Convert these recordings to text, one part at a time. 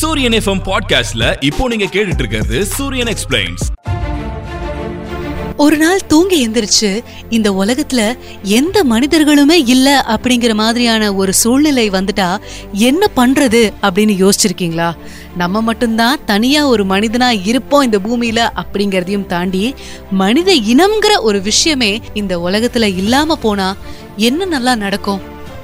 சூரியன் எஃப்எம் பாட்காஸ்ட்ல இப்போ நீங்க கேட்டுட்டு இருக்கிறது சூரியன் எக்ஸ்பிளைன்ஸ் ஒரு நாள் தூங்கி எந்திரிச்சு இந்த உலகத்துல எந்த மனிதர்களுமே இல்ல அப்படிங்கிற மாதிரியான ஒரு சூழ்நிலை வந்துட்டா என்ன பண்றது அப்படின்னு யோசிச்சிருக்கீங்களா? நம்ம மட்டும்தான் தனியா ஒரு மனிதனா இருப்போம் இந்த பூமியில அப்படிங்கறதையும் தாண்டி மனித இனம்ங்கிற ஒரு விஷயமே இந்த உலகத்துல இல்லாம போனா என்ன நல்லா நடக்கும்?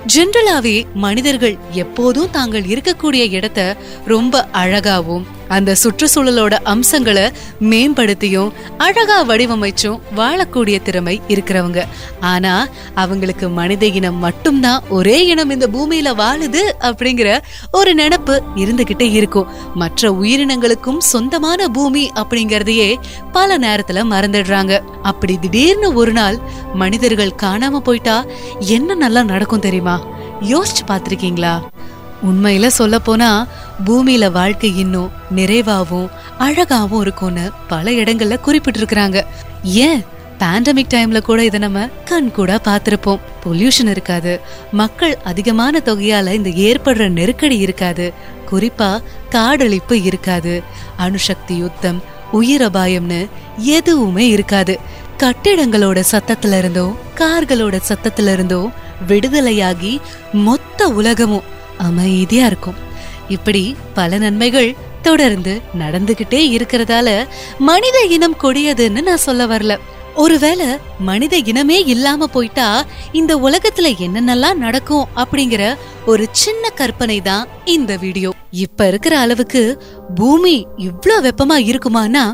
ஜென்ரலாவே மனிதர்கள் எப்போதும் தாங்கள் இருக்கக்கூடிய இடத்த ரொம்ப அழகாவும் அந்த சுற்றுச்சூழலோட அம்சங்களை மேம்படுத்தியும் அழகா வடிவமைச்சும் வாழக்கூடிய திறமை இருக்கிறவங்க. ஆனா அவங்களுக்கு மனித இனம் மட்டும்தான் ஒரே இனம் இந்த பூமியில வாழுது அப்படிங்கிற ஒரு நினப்பு இருந்துகிட்டே இருக்கும். மற்ற உயிரினங்களுக்கும் சொந்தமான பூமி அப்படிங்கறதையே பல நேரத்துல மறந்துடுறாங்க. அப்படி திடீர்னு ஒரு நாள் மனிதர்கள் காணாம போயிட்டா என்ன நல்லா நடக்கும் தெரியுமா? யோசிச்சு பாத்திருக்கீங்களா உண்மையில சொல்ல போனா பூமியில வாழ்க்கை இன்னும் நிறைவாவும் அழகாவும் இருக்கும்னு பல இடங்கள்ல குறிப்பிட்டிருக்கிறாங்க. ஏன்? பேண்டமிக் டைம்ல கூட இதை நம்ம கண் கூட பார்த்திருப்போம். பொல்யூஷன் இருக்காது. மக்கள் அதிகமான தொகையால இந்த ஏற்படுற நெருக்கடி இருக்காது. குறிப்பா காடழிப்பு இருக்காது. அணுசக்தி யுத்தம் உயிர் அபாயம்னு எதுவுமே இருக்காது. கட்டிடங்களோட சத்தத்துல இருந்தோ கார்களோட சத்தத்துல இருந்தோ விடுதலையாகி மொத்த உலகமும் அமைதியா இருக்கும். இப்படி பல நன்மைகள் தொடர்ந்து நடந்துகிட்டே இருக்கிறதால மனித இனம் கொடியதுன்னு நான் சொல்ல வரல. ஒருவேளை மனித இனமே இல்லாம போயிட்டா இந்த உலகத்துல என்னென்னலாம் நடக்கும் அப்படிங்கிற ஒரு சின்ன கற்பனை தான் இந்த வீடியோ. இப்ப இருக்கிற அளவுக்கு பூமி இவ்ளோ வெப்பமா இருக்குமானா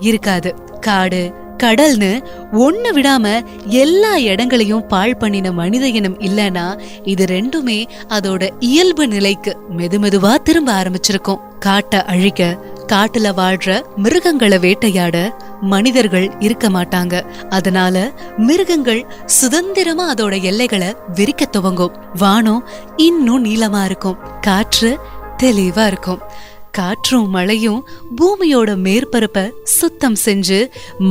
இருக்காது. காடு கடல்னு ஒன்று விடாம எல்லா இடங்களையும் பாழ் பண்ணின மனித இனம் இல்லைன்னா இது ரெண்டுமே அதோட இயல்பு நிலைக்கு மெதுமெதுவா திரும்ப ஆரம்பிச்சிருக்கும். காட்டை அழிக்க காட்டுல வாழ்ற மிருகங்களை வேட்டையாட மனிதர்கள் இருக்க மாட்டாங்க. அதனால மிருகங்கள் சுதந்திரமா அதோட எல்லைகளை விரிக்க துவங்கும். வானம் இன்னும் நீளமா இருக்கும். காற்று தெளிவா இருக்கும். காற்றும் மழையும் பூமியோட மேற்பரப்ப சுத்தம் செஞ்சு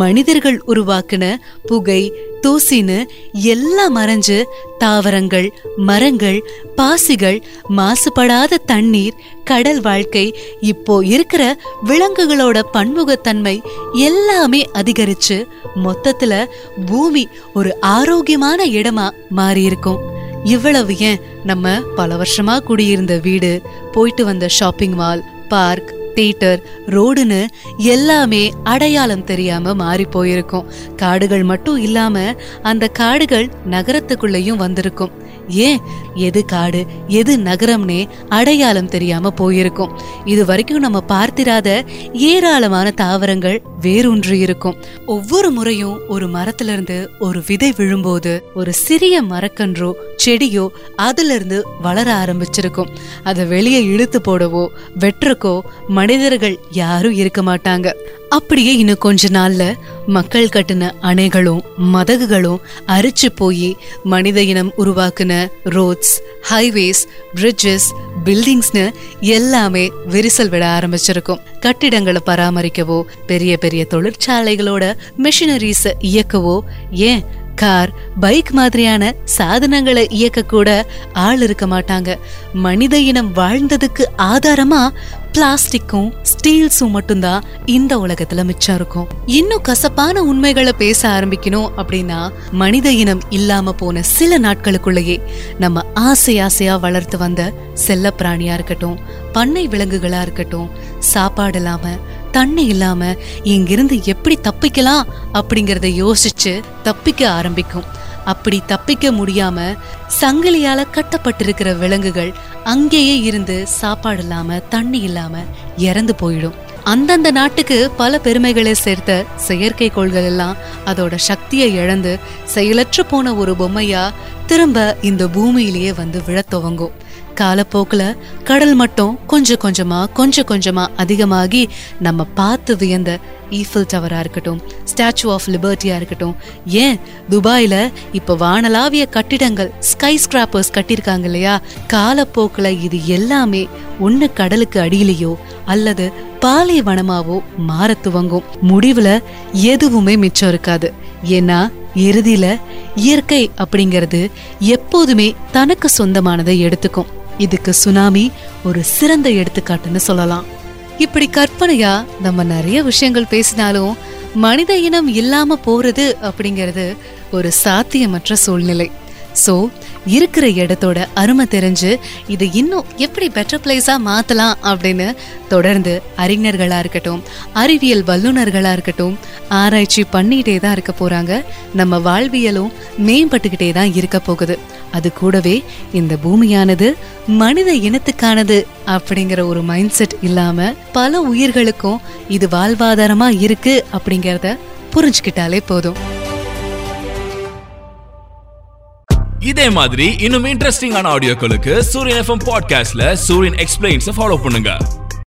மனிதர்கள் உருவாக்குன புகை தூசின்னு எல்லாம் மறைஞ்சு தாவரங்கள் மரங்கள் பாசிகள் மாசுபடாத தண்ணீர் கடல் வாழ்க்கை இப்போ இருக்கிற விலங்குகளோட பன்முகத்தன்மை எல்லாமே அதிகரிச்சு மொத்தத்துல பூமி ஒரு ஆரோக்கியமான இடமா மாறி இருக்கும் இவ்வளவு ஏன் நம்ம பல வருஷமா குடியிருந்த வீடு போயிட்டு வந்த ஷாப்பிங் மால் पार्क தியேட்டர் ரோடுன்னு எல்லாமே அடையாளம் தெரியாம மாறி போயிருக்கும். காடுகள் மட்டும் இல்லாம அந்த காடுகள் நகரத்துக்குள்ளேயும் வந்திருக்கும். ஏன்? எது காடு எது நகரம்னே அடையாளம் தெரியாம போயிருக்கும். இது வரைக்கும் நம்ம பார்த்திராத ஏராளமான தாவரங்கள் வேரூன்றி இருக்கும். ஒவ்வொரு முறையும் ஒரு மரத்துல இருந்து ஒரு விதை விழும்போது ஒரு சிறிய மரக்கன்றோ செடியோ அதுல இருந்து வளர ஆரம்பிச்சிருக்கும். அதை வெளியே இழுத்து போடவோ வெட்டுறக்கோ மனிதர்கள் யாரும் இருக்க மாட்டாங்க. அப்படியே இன்னும் கொஞ்ச நாள்ல மக்கள் கட்டின அணைகளும் மதகுகளும் அரிச்சு போய் மனித இனம் உருவாக்குன ரோட்ஸ் ஹைவேஸ் பிரிட்ஜஸ் பில்டிங்ஸ்னு எல்லாமே விரிசல் விட ஆரம்பிச்சிருக்கும். கட்டிடங்களை பராமரிக்கவோ பெரிய பெரிய தொழிற்சாலைகளோட மிஷினரிஸை இயக்கவோ ஏன் கார் பைக் மாதிரியான சாதனங்களை இயக்க கூட ஆள் இருக்க மாட்டாங்க. மனித இனம் வாழ்ந்ததுக்கு ஆதாரமா பிளாஸ்டிக்கும் ஸ்டீல்ஸும் மட்டும்தான் இந்த உலகத்துல மிச்சம் இருக்கும். இன்னும் கசப்பான உண்மைகளை பேச ஆரம்பிக்கணும் அப்படின்னா மனித இனம் இல்லாம போன சில நாட்களுக்குள்ளேயே நம்ம ஆசை ஆசையா வளர்த்து வந்த செல்ல பிராணியா இருக்கட்டும் பண்ணை விலங்குகளா இருக்கட்டும் சாப்பாடு இல்லாம தண்ணி இல்லாம இங்கிருந்து எப்படி தப்பிக்கலாம் அப்படிங்கறத யோசிச்சு தப்பிக்க ஆரம்பிக்கும். அப்படி தப்பிக்க முடியாம சங்கிலியால கட்டப்பட்டிருக்கிற விலங்குகள் அங்கேயே இருந்து சாப்பாடு இல்லாம தண்ணி இல்லாம இறந்து போயிடும். அந்தந்த நாட்டுக்கு பல பெருமைகளை சேர்த்த செயற்கை கோள்கள் எல்லாம் அதோட சக்தியை இழந்து செயலற்று போன ஒரு பொம்மையா திரும்ப இந்த பூமியிலேயே வந்து விழத் துவங்கும். காலப்போக்குல கடல் மட்டம் கொஞ்சம் கொஞ்சமா கொஞ்சம் கொஞ்சமா அதிகமாகி நம்ம பார்த்து வியந்த ஈஃபில் டவரா இருக்கட்டும் ஸ்டாச்சு ஆஃப் லிபர்ட்டியா இருக்கட்டும். ஏன்? துபாயில இப்போ வானலாவிய கட்டிடங்கள் ஸ்கை ஸ்கிராப்பர்ஸ் கட்டியிருக்காங்க இல்லையா? காலப்போக்கில் இது எல்லாமே ஒன்று கடலுக்கு அடியிலேயோ அல்லது பாலைவனமாவோ மாற துவங்கும். முடிவுல எதுவுமே மிச்சம் இருக்காது. ஏன்னா இறுதியில இயற்கை அப்படிங்கிறது எப்போதுமே தனக்கு சொந்தமானதை எடுத்துக்கும். இதுக்கு சுனாமி ஒரு சிறந்த எடுத்துக்காட்டுன்னு சொல்லலாம். இப்படி கற்பனையா நம்ம நிறைய விஷயங்கள் பேசினாலும் மனித இனம் இல்லாம போறது அப்படிங்கிறது ஒரு சாத்தியமற்ற சூழ்நிலை. சோ இருக்கிற இடத்தோட அருமை தெரிஞ்சு இது இன்னும் எப்படி பெட்டர் பிளேஸா மாத்தலாம் அப்படின்னு தொடர்ந்து அறிஞர்களா இருக்கட்டும் அறிவியல் வல்லுநர்களாக இருக்கட்டும் ஆராய்ச்சி பண்ணிகிட்டே தான் இருக்க போறாங்க. நம்ம வாழ்வியலும் மேம்பட்டுக்கிட்டே தான் இருக்க போகுது. அது கூடவே இந்த பூமியானது மனித இனத்துக்கானது அப்படிங்கிற ஒரு மைண்ட் செட் இல்லாம பல உயிர்களுக்கும் இது வாழ்வாதாரமா இருக்கு அப்படிங்கிறத புரிஞ்சுக்கிட்டாலே போதும். இதே மாதிரி இன்னும் இன்ட்ரெஸ்டிங்கான ஆடியோக்களுக்கு சூரியன் எஃப்எம் பாட்காஸ்ட்ல சூரியன் எக்ஸ்பிளைன்ஸ் ஃபாலோ பண்ணுங்க.